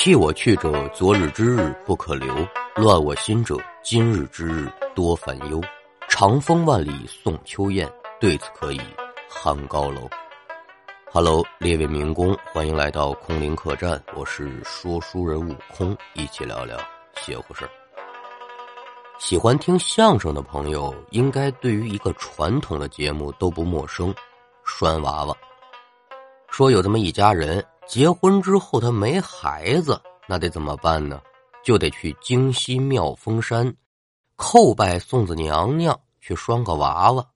弃我去者，昨日之日不可留；乱我心者，今日之日多烦忧。长风万里送秋雁，对此可以酣高楼。Hello，列位民工，欢迎来到空灵客栈，我是说书人悟空，一起聊聊邪乎事儿。喜欢听相声的朋友，应该对于一个传统的节目都不陌生——拴娃娃。说有这么一家人，结婚之后他没孩子，那得怎么办呢？就得去京西妙峰山叩拜送子娘娘，去拴个娃娃。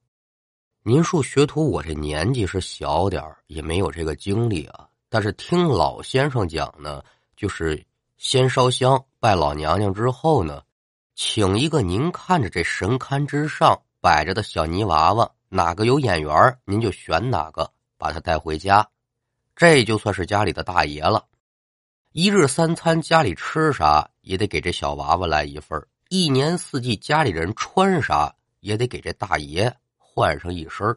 您说学徒，我这年纪是小点儿，也没有这个精力啊。但是听老先生讲呢，就是先烧香拜老娘娘之后呢。请一个您看着这神龛之上摆着的小泥娃娃，哪个有眼缘您就选哪个，把他带回家，这就算是家里的大爷了。一日三餐家里吃啥也得给这小娃娃来一份一年四季家里人穿啥也得给这大爷换上一身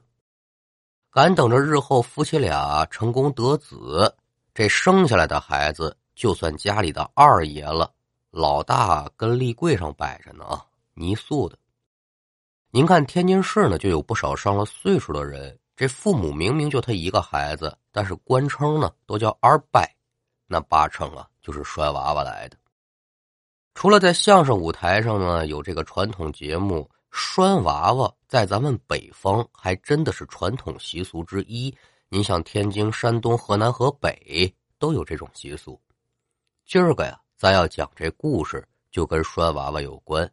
敢等着日后夫妻俩成功得子，这生下来的孩子就算家里的二爷了。老大跟立柜上摆着呢啊，泥塑的。您看天津市呢，就有不少上了岁数的人，这父母明明就他一个孩子，但是官称呢都叫二伯，那八成啊就是拴娃娃来的。除了在相声舞台上呢有这个传统节目拴娃娃，在咱们北方还真的是传统习俗之一。您像天津、山东、河南河北都有这种习俗。今儿个呀。咱要讲这故事，就跟拴娃娃有关。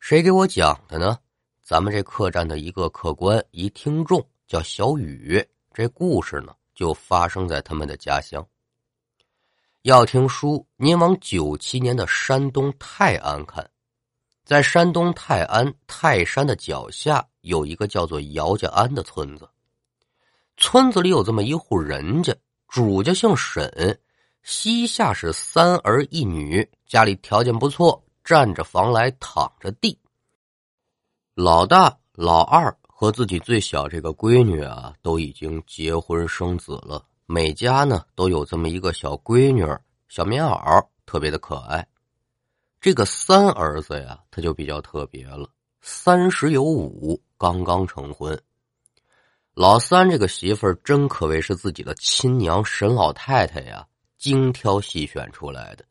谁给我讲的呢？咱们这客栈的一个客官，一听众叫小雨。这故事呢，就发生在他们的家乡。要听书，您往九七年的山东泰安看，在山东泰安泰山的脚下，有一个叫做姚家安的村子。村子里有这么一户人家，主家姓沈。膝下是三儿一女，家里条件不错，占着房来躺着地。老大、老二和自己最小这个闺女啊，都已经结婚生子了。每家呢都有这么一个小闺女，小棉袄，特别的可爱。这个三儿子呀，他就比较特别了，三十有五，刚刚成婚。老三这个媳妇儿真可谓是自己的亲娘沈老太太呀。精挑细选出来的，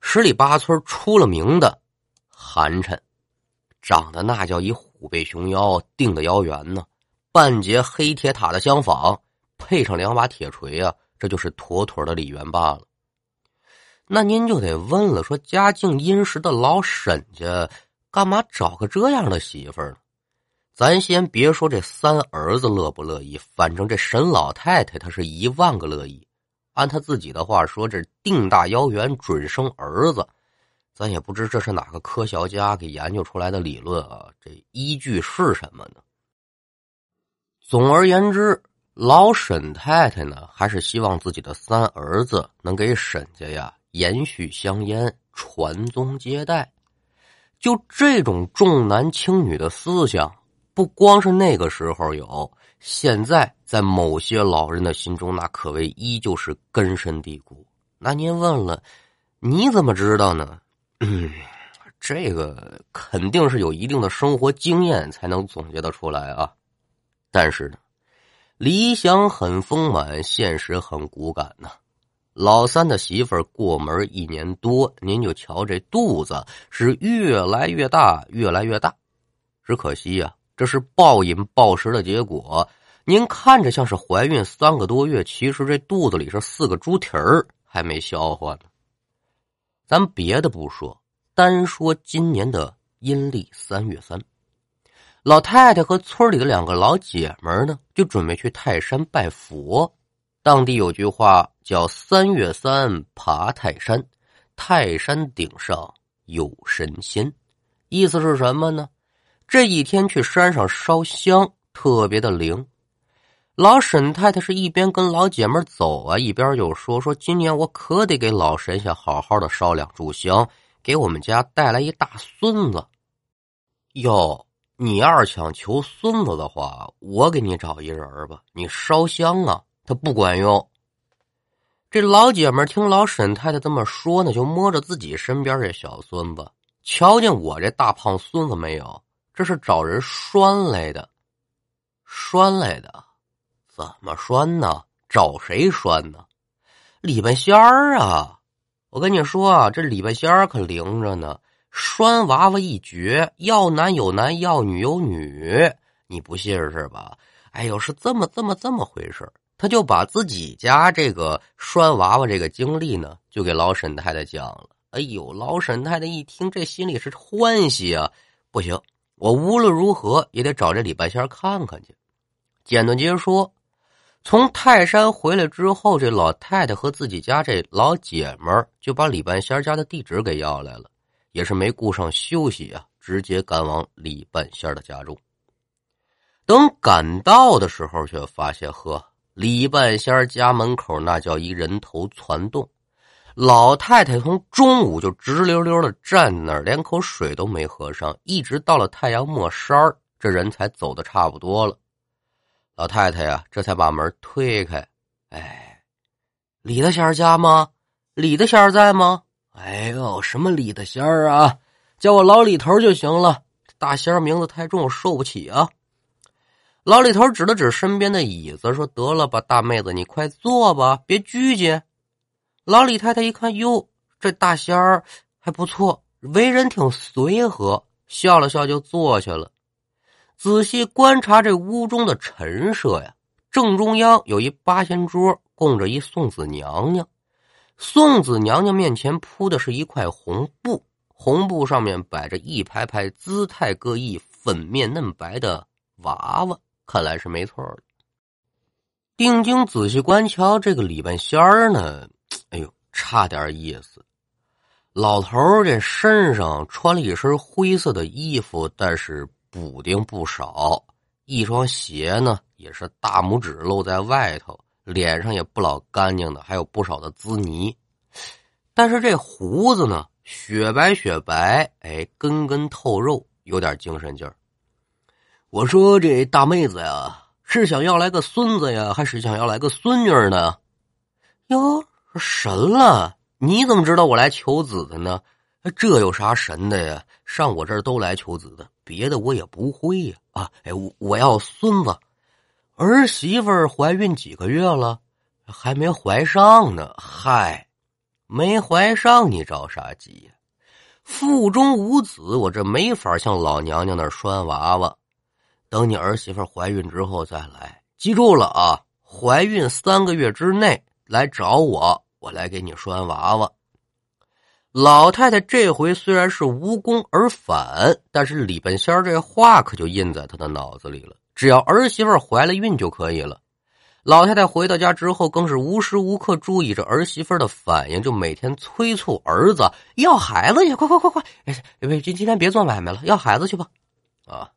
十里八村出了名的寒碜，长得那叫一虎背熊腰，定的腰圆呢，半截黑铁塔的相仿，配上两把铁锤啊，这就是妥妥的李元霸了。那您就得问了，说家境殷实的老沈家，干嘛找个这样的媳妇儿呢？咱先别说这三儿子乐不乐意，反正这沈老太太她是一万个乐意。按他自己的话说，这定大腰圆准生儿子，咱也不知这是哪个科学家给研究出来的理论啊？这依据是什么呢？总而言之，老沈太太呢，还是希望自己的三儿子能给沈家呀延续香烟、传宗接代。就这种重男轻女的思想，不光是那个时候有。现在在某些老人的心中，那可谓依旧是根深蒂固。那您问了，你怎么知道呢？嗯，这个肯定是有一定的生活经验才能总结得出来啊。但是呢，理想很丰满，现实很骨感呐。老三的媳妇儿过门一年多，您就瞧这肚子是越来越大，越来越大。只可惜呀。这是暴饮暴食的结果。您看着像是怀孕三个多月，其实这肚子里是四个猪蹄儿还没消化呢。咱别的不说，单说今年的阴历三月三，老太太和村里的两个老姐们呢，就准备去泰山拜佛。当地有句话叫“三月三爬泰山，泰山顶上有神仙”，意思是什么呢？这一天去山上烧香，特别的灵。老沈太太是一边跟老姐们走啊，一边就说：“说今年我可得给老神仙好好的烧两炷香，给我们家带来一大孙子。”哟，你要是想求孙子的话，我给你找一人吧。你烧香啊，他不管用。这老姐们听老沈太太这么说呢，就摸着自己身边这小孙子，瞧见我这大胖孙子没有？这是找人拴来的，拴来的，怎么拴呢？找谁拴呢？李半仙儿啊！我跟你说啊，这李半仙儿可灵着呢。拴娃娃一绝，要男有男，要女有女。你不信是吧？哎呦，是这么这么这么回事他就把自己家这个拴娃娃这个经历呢，就给老沈太太讲了。哎呦，老沈太太一听，这心里是欢喜啊！不行，我无论如何也得找这李半仙看看去。简短截说，从泰山回来之后，这老太太和自己家这老姐们就把李半仙家的地址给要来了。也是没顾上休息啊，直接赶往李半仙的家中。等赶到的时候，却发现呵，李半仙家门口那叫一人头攒动。老太太从中午就直溜溜的站那儿，连口水都没喝上，一直到了太阳没山这人才走的差不多了。老太太呀，这才把门推开。哎，李大仙家吗？李大仙在吗？哎呦，什么李大仙儿啊，叫我老李头就行了。大仙儿名字太重，我受不起啊。老李头指了指身边的椅子，说：“得了吧，大妹子，你快坐吧，别拘谨。”老李太太一看，哟，这大仙儿还不错，为人挺随和，笑了笑就坐下了。仔细观察这屋中的陈设呀，正中央有一八仙桌，供着一送子娘娘。送子娘娘面前铺的是一块红布，红布上面摆着一排排姿态各异、粉面嫩白的娃娃，看来是没错的。定睛仔细观瞧，这个李半仙儿呢，哎呦，差点意思。老头儿这身上穿了一身灰色的衣服，但是补丁不少，一双鞋呢也是大拇指露在外头。脸上也不老干净的，还有不少的滋泥，但是这胡子呢，雪白雪白，哎，根根透肉，有点精神劲儿。我说这大妹子呀，是想要来个孙子呀，还是想要来个孙女呢？哟，神了！你怎么知道我来求子的呢？这有啥神的呀？上我这儿都来求子的，别的我也不会呀。啊，哎，我我要孙子。儿媳妇怀孕几个月了，还没怀上呢。嗨，没怀上你着啥急呀？腹中无子，我这没法向老娘娘那拴娃娃。等你儿媳妇怀孕之后再来，记住了啊！怀孕三个月之内来找我，我来给你拴娃娃。老太太这回虽然是无功而返，但是李半仙这话可就印在他的脑子里了。只要儿媳妇怀了孕就可以了。老太太回到家之后，更是无时无刻注意着儿媳妇的反应，就每天催促儿子要孩子去，快快快快！哎，别今今天别做买卖了，要孩子去吧。啊，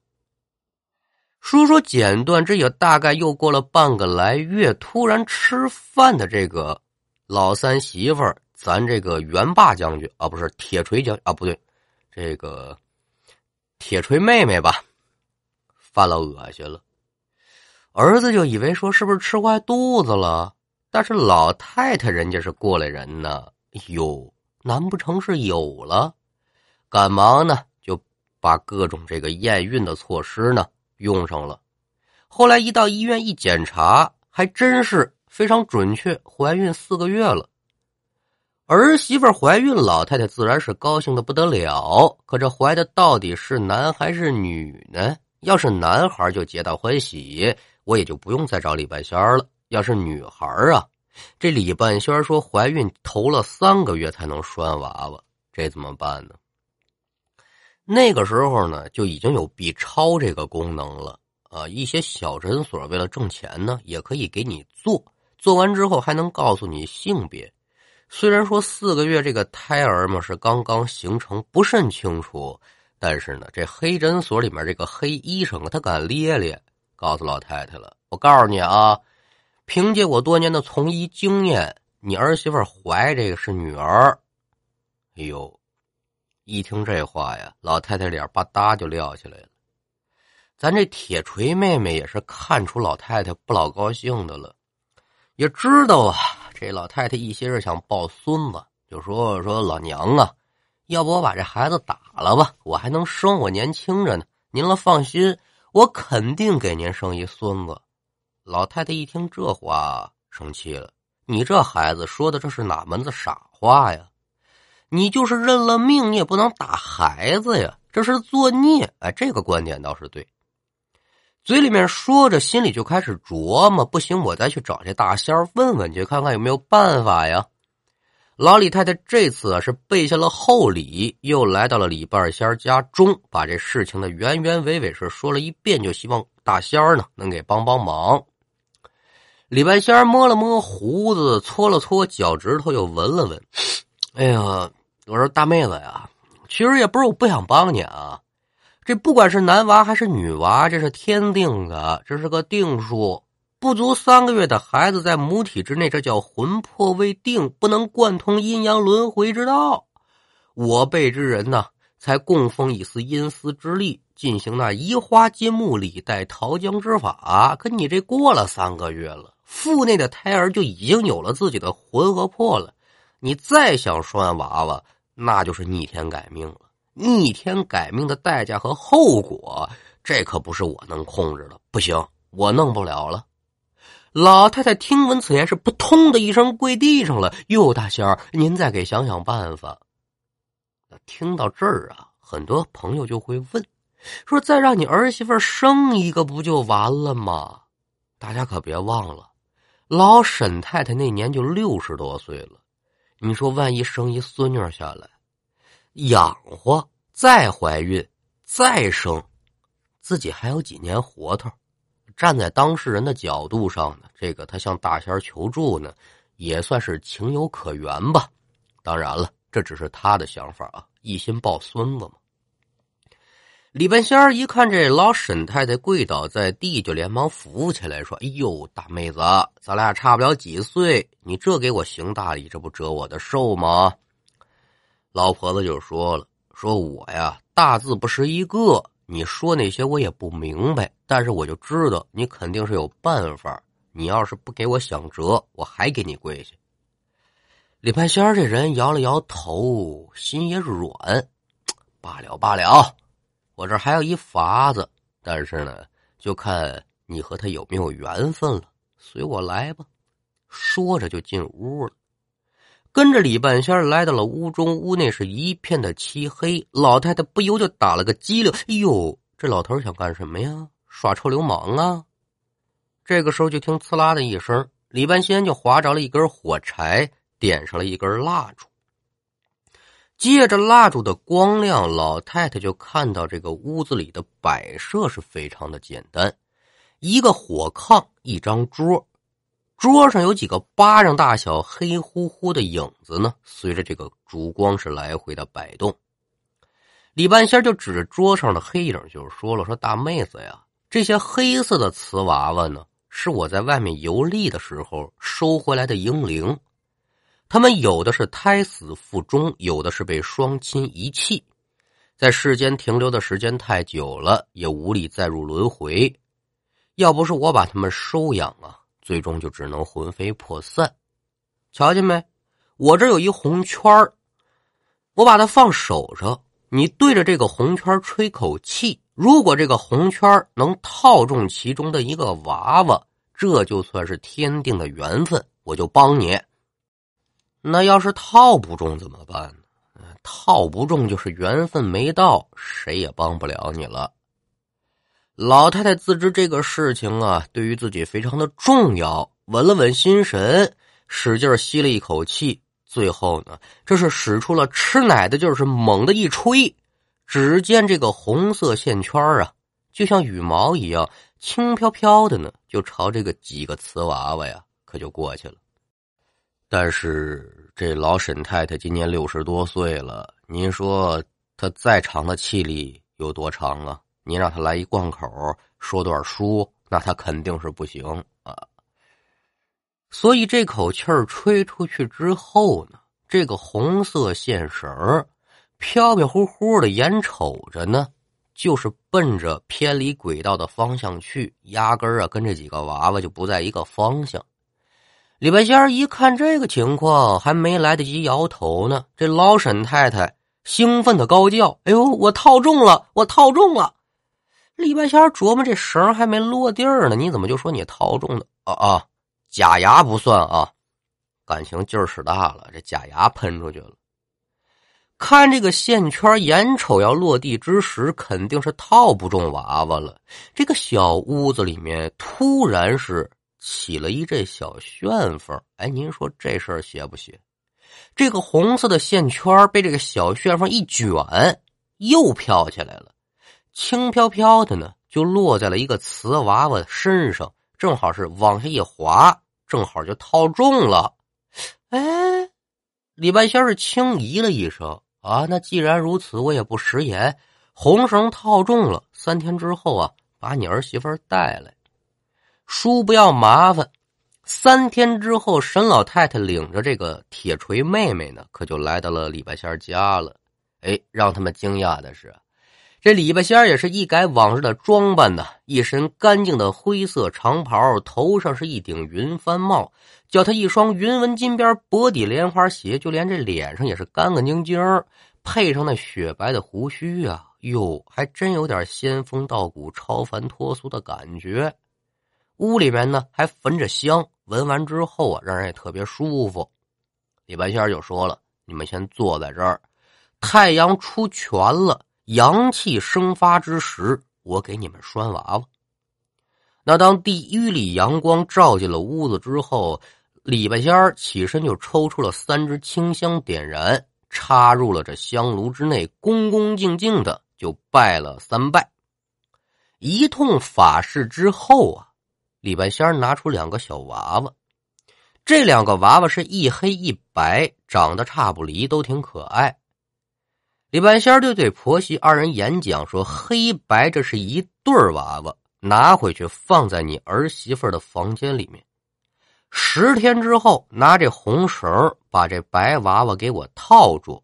说说简短，这也大概又过了半个来月，突然吃饭的这个老三媳妇儿，咱这个元霸将军啊，不是铁锤将啊，不对，这个铁锤妹妹吧。犯了恶心了，儿子就以为说是不是吃坏肚子了？但是老太太人家是过来人呢，哟，难不成是有了？赶忙呢就把各种这个验孕的措施呢用上了。后来一到医院一检查，还真是非常准确，怀孕四个月了。儿媳妇怀孕，老太太自然是高兴的不得了。可这怀的到底是男还是女呢？要是男孩就皆大欢喜，我也就不用再找李半仙了。要是女孩啊，这李半仙说怀孕头了三个月才能拴娃娃，这怎么办呢？那个时候呢，就已经有 B 超这个功能了啊！一些小诊所为了挣钱呢，也可以给你做，做完之后还能告诉你性别。虽然说四个月这个胎儿嘛是刚刚形成，不甚清楚。但是呢，这黑诊所里面这个黑医生他敢咧咧，告诉老太太了。我告诉你啊，凭借我多年的从医经验，你儿媳妇怀这个是女儿。哎呦，一听这话呀，老太太脸吧嗒就撂下来了。咱这铁锤妹妹也是看出老太太不老高兴的了，也知道啊，这老太太一心是想抱孙子，就说说老娘啊，要不我把这孩子打了吧，我还能生，我年轻着呢。您了放心，我肯定给您生一孙子。老太太一听这话，生气了。你这孩子说的这是哪门子傻话呀？你就是认了命，你也不能打孩子呀，这是作孽。哎，这个观点倒是对。嘴里面说着，心里就开始琢磨：不行，我再去找这大仙儿问问去，看看有没有办法呀。老李太太这次啊是备下了厚礼，又来到了李半仙家中，把这事情的原原委委是说了一遍，就希望大仙儿呢能给帮帮忙。李半仙摸了摸胡子，搓了搓脚趾头，又闻了闻。哎呀，我说大妹子呀，其实也不是我不想帮你啊。这不管是男娃还是女娃，这是天定的，这是个定数。不足三个月的孩子在母体之内，这叫魂魄未定，不能贯通阴阳轮回之道。我辈之人呢，才供奉一丝阴司之力。进行那移花接木、李代桃僵之法，可你这过了三个月了，腹内的胎儿就已经有了自己的魂和魄了。你再想生完娃娃，那就是逆天改命了。逆天改命的代价和后果，这可不是我能控制的。不行，我弄不了了。老太太听闻此言，是扑通的一声跪地上了。哟，大仙儿，您再给想想办法。听到这儿啊，很多朋友就会问。说再让你儿媳妇生一个不就完了吗？大家可别忘了，老沈太太那年就六十多岁了。你说万一生一孙女下来，养活再怀孕再生，自己还有几年活头？站在当事人的角度上呢，这个他向大仙求助呢，也算是情有可原吧。当然了，这只是他的想法啊，一心抱孙子嘛。李半仙一看这老沈太太跪倒在地，就连忙扶起来，说：“哎呦，大妹子，咱俩差不了几岁，你这给我行大礼，这不折我的寿吗？”老婆子就说了：“说我呀，大字不识一个，你说那些我也不明白，但是我就知道你肯定是有办法。你要是不给我想辙，我还给你跪下。”李半仙这人摇了摇头，心也软，罢了罢了。我这还有一法子，但是呢，就看你和他有没有缘分了。随我来吧。说着就进屋了，跟着李半仙来到了屋中。屋内是一片的漆黑，老太太不由就打了个激灵。哎呦，这老头想干什么呀？耍臭流氓啊！这个时候就听呲啦的一声，李半仙就划着了一根火柴，点上了一根蜡烛。借着蜡烛的光亮，老太太就看到这个屋子里的摆设是非常的简单：一个火炕，一张桌，桌上有几个巴掌大小、黑乎乎的影子呢，随着这个烛光是来回的摆动。李半仙就指着桌上的黑影，就是说了：“说大妹子呀，这些黑色的瓷娃娃呢，是我在外面游历的时候收回来的婴灵。”他们有的是胎死腹中，有的是被双亲遗弃，在世间停留的时间太久了，也无力再入轮回。要不是我把他们收养啊，最终就只能魂飞魄散。瞧见没？我这有一红圈我把它放手上，你对着这个红圈吹口气，如果这个红圈能套中其中的一个娃娃，这就算是天定的缘分，我就帮你。那要是套不中怎么办呢？套不中就是缘分没到，谁也帮不了你了。老太太自知这个事情啊，对于自己非常的重要，稳了稳心神，使劲吸了一口气，最后呢，这是使出了吃奶的劲儿，是猛的一吹，只见这个红色线圈啊，就像羽毛一样轻飘飘的呢，就朝这个几个瓷娃娃呀，可就过去了。但是这老沈太太今年六十多岁了，您说她再长的气力有多长啊？您让他来一贯口说段书，那他肯定是不行啊。所以这口气儿吹出去之后呢，这个红色线绳飘飘忽忽的，眼瞅着呢，就是奔着偏离轨道的方向去，压根儿啊跟这几个娃娃就不在一个方向。李半仙一看这个情况，还没来得及摇头呢，这老沈太太兴奋的高叫：“哎呦，我套中了，我套中了！”李半仙琢磨，这绳还没落地儿呢，你怎么就说你套中了？啊啊，假牙不算啊，感情劲儿使大了，这假牙喷出去了。看这个线圈，眼瞅要落地之时，肯定是套不中娃娃了。这个小屋子里面突然是起了一阵小旋风。哎，您说这事儿邪不邪？这个红色的线圈被这个小旋风一卷，又飘起来了，轻飘飘的呢，就落在了一个瓷娃娃身上，正好是往下一滑，正好就套中了。哎，李半仙是轻咦了一声。啊，那既然如此，我也不食言。红绳套中了，三天之后啊，把你儿媳妇带来，叔不要麻烦。三天之后，沈老太太领着这个铁锤妹妹呢，可就来到了李半仙家了。哎，让他们惊讶的是，这李八仙也是一改往日的装扮呢，一身干净的灰色长袍，头上是一顶云帆帽，叫他一双云纹金边薄底莲花鞋，就连这脸上也是干干净净配上那雪白的胡须啊，哟，还真有点仙风道骨、超凡脱俗的感觉。屋里面呢还焚着香，闻完之后啊，让人也特别舒服。李半仙就说了：“你们先坐在这儿，太阳出全了，阳气生发之时，我给你们拴娃娃。”那当第一缕阳光照进了屋子之后，李半仙儿起身就抽出了三支清香，点燃。插入了这香炉之内，恭恭敬敬的就拜了三拜。一通法事之后啊，李半仙儿拿出两个小娃娃，这两个娃娃是一黑一白，长得差不离，都挺可爱。李半仙就对婆媳二人演讲说：“黑白这是一对娃娃，拿回去放在你儿媳妇的房间里面。”十天之后，拿这红绳把这白娃娃给我套住，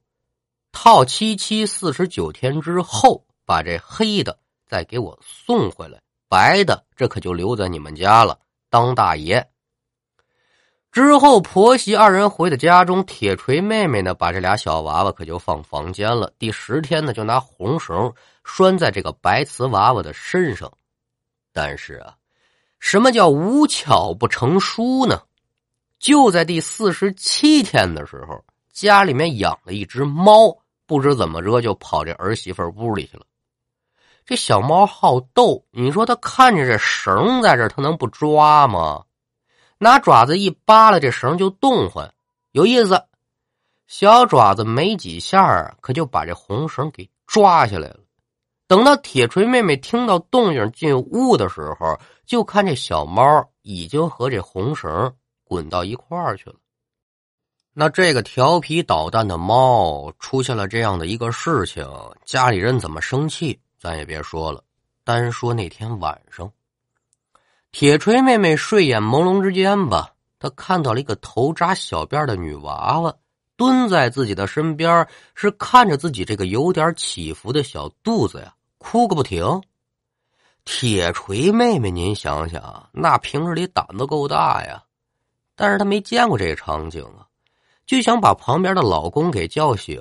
套七七四十九天之后，把这黑的再给我送回来，白的这可就留在你们家了，当大爷。之后，婆媳二人回到家中，铁锤妹妹呢，把这俩小娃娃可就放房间了。第十天呢，就拿红绳拴在这个白瓷娃娃的身上，但是啊。什么叫无巧不成书呢？就在第四十七天的时候，家里面养了一只猫，不知怎么着就跑这儿媳妇屋里去了。这小猫好逗，你说它看着这绳在这，它能不抓吗？拿爪子一扒拉，这绳就动唤，有意思。小爪子没几下，可就把这红绳给抓下来了。等到铁锤妹妹听到动静进屋的时候，就看这小猫已经和这红绳滚到一块儿去了。那这个调皮捣蛋的猫出现了这样的一个事情，家里人怎么生气，咱也别说了。单说那天晚上，铁锤妹妹睡眼朦胧之间吧，她看到了一个头扎小辫的女娃娃。蹲在自己的身边，是看着自己这个有点起伏的小肚子呀，哭个不停。铁锤妹妹，您想想，那平日里胆子够大呀，但是她没见过这个场景啊，就想把旁边的老公给叫醒，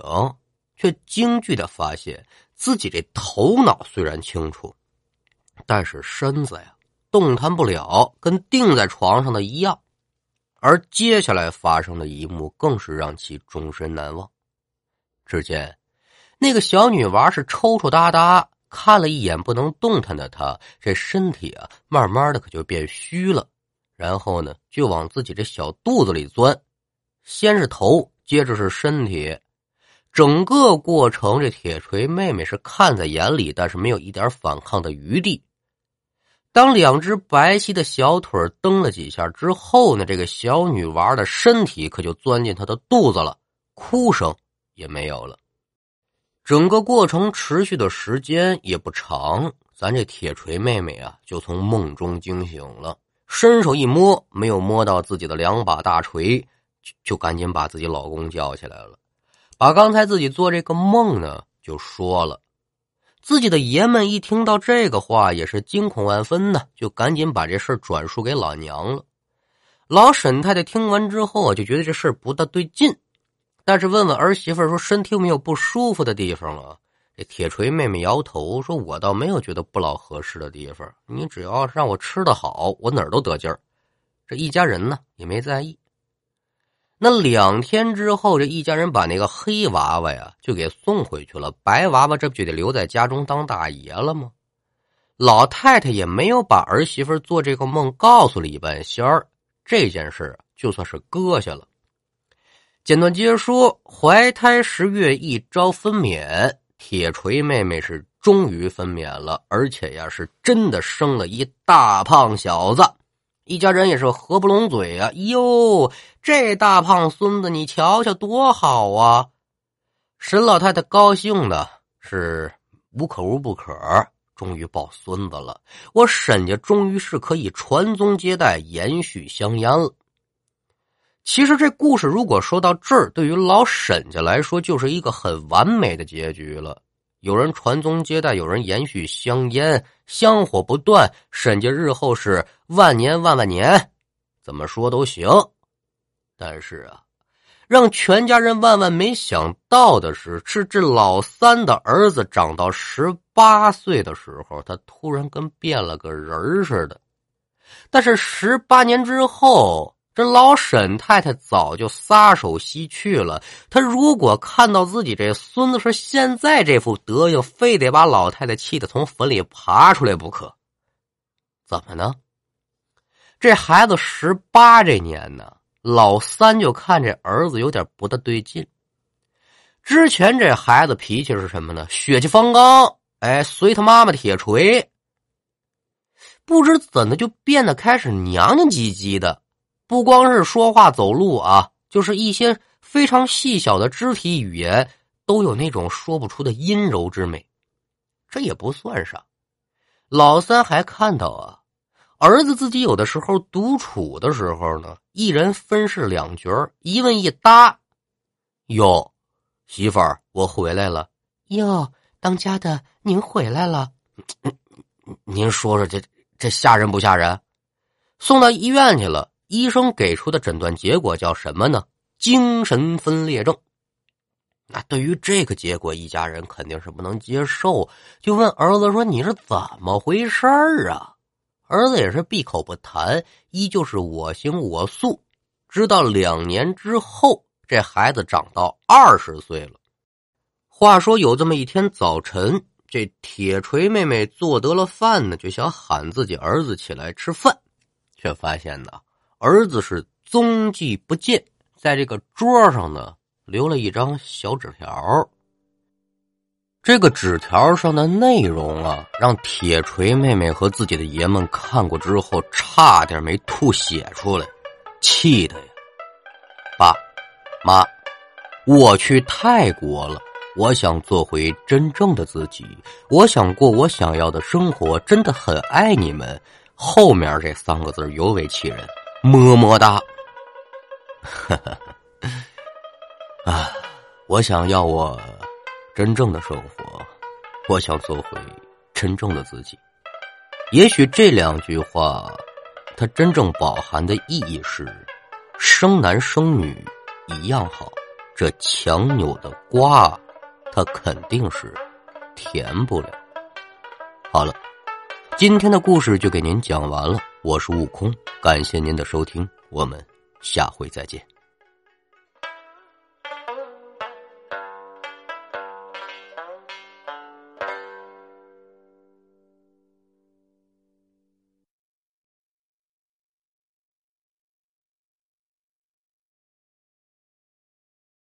却惊惧的发现自己这头脑虽然清楚，但是身子呀动弹不了，跟钉在床上的一样。而接下来发生的一幕更是让其终身难忘。只见那个小女娃是抽抽搭搭看了一眼不能动弹的她，这身体啊慢慢的可就变虚了，然后呢就往自己这小肚子里钻，先是头，接着是身体，整个过程这铁锤妹妹是看在眼里，但是没有一点反抗的余地。当两只白皙的小腿蹬了几下之后呢，这个小女娃的身体可就钻进她的肚子了，哭声也没有了。整个过程持续的时间也不长，咱这铁锤妹妹啊就从梦中惊醒了，伸手一摸，没有摸到自己的两把大锤，就就赶紧把自己老公叫起来了，把刚才自己做这个梦呢就说了。自己的爷们一听到这个话，也是惊恐万分呢，就赶紧把这事转述给老娘了。老沈太太听完之后啊，就觉得这事不大对劲，但是问问儿媳妇说身体有没有不舒服的地方啊？这铁锤妹妹摇头说：“我倒没有觉得不老合适的地方，你只要让我吃的好，我哪儿都得劲儿。”这一家人呢也没在意。那两天之后，这一家人把那个黑娃娃呀就给送回去了，白娃娃这不就得留在家中当大爷了吗？老太太也没有把儿媳妇做这个梦告诉李半仙儿，这件事就算是搁下了。简短接说，怀胎十月一朝分娩，铁锤妹妹是终于分娩了，而且呀是真的生了一大胖小子。一家人也是合不拢嘴啊！哟，这大胖孙子，你瞧瞧多好啊！沈老太太高兴的是无可无不可，终于抱孙子了。我沈家终于是可以传宗接代、延续香烟了。其实这故事如果说到这儿，对于老沈家来说，就是一个很完美的结局了。有人传宗接代，有人延续香烟，香火不断，沈家日后是万年万万年，怎么说都行。但是啊，让全家人万万没想到的是，是这老三的儿子长到十八岁的时候，他突然跟变了个人似的。但是十八年之后。这老沈太太早就撒手西去了。他如果看到自己这孙子是现在这副德行，非得把老太太气得从坟里爬出来不可。怎么呢？这孩子十八这年呢，老三就看这儿子有点不大对劲。之前这孩子脾气是什么呢？血气方刚，哎，随他妈妈铁锤。不知怎的就变得开始娘娘唧唧的。不光是说话走路啊，就是一些非常细小的肢体语言，都有那种说不出的阴柔之美。这也不算啥，老三还看到啊，儿子自己有的时候独处的时候呢，一人分饰两角一问一答。哟，媳妇儿，我回来了。哟，当家的您回来了。您说说这这吓人不吓人？送到医院去了。医生给出的诊断结果叫什么呢？精神分裂症。那对于这个结果，一家人肯定是不能接受，就问儿子说：“你是怎么回事儿啊？”儿子也是闭口不谈，依旧是我行我素。直到两年之后，这孩子长到二十岁了。话说有这么一天早晨，这铁锤妹妹做得了饭呢，就想喊自己儿子起来吃饭，却发现呢。儿子是踪迹不见，在这个桌上呢留了一张小纸条。这个纸条上的内容啊，让铁锤妹妹和自己的爷们看过之后，差点没吐血出来，气的呀！爸妈，我去泰国了，我想做回真正的自己，我想过我想要的生活，真的很爱你们。后面这三个字尤为气人。么么哒，啊！我想要我真正的生活，我想做回真正的自己。也许这两句话，它真正饱含的意义是：生男生女一样好。这强扭的瓜，它肯定是甜不了。好了，今天的故事就给您讲完了。我是悟空，感谢您的收听，我们下回再见。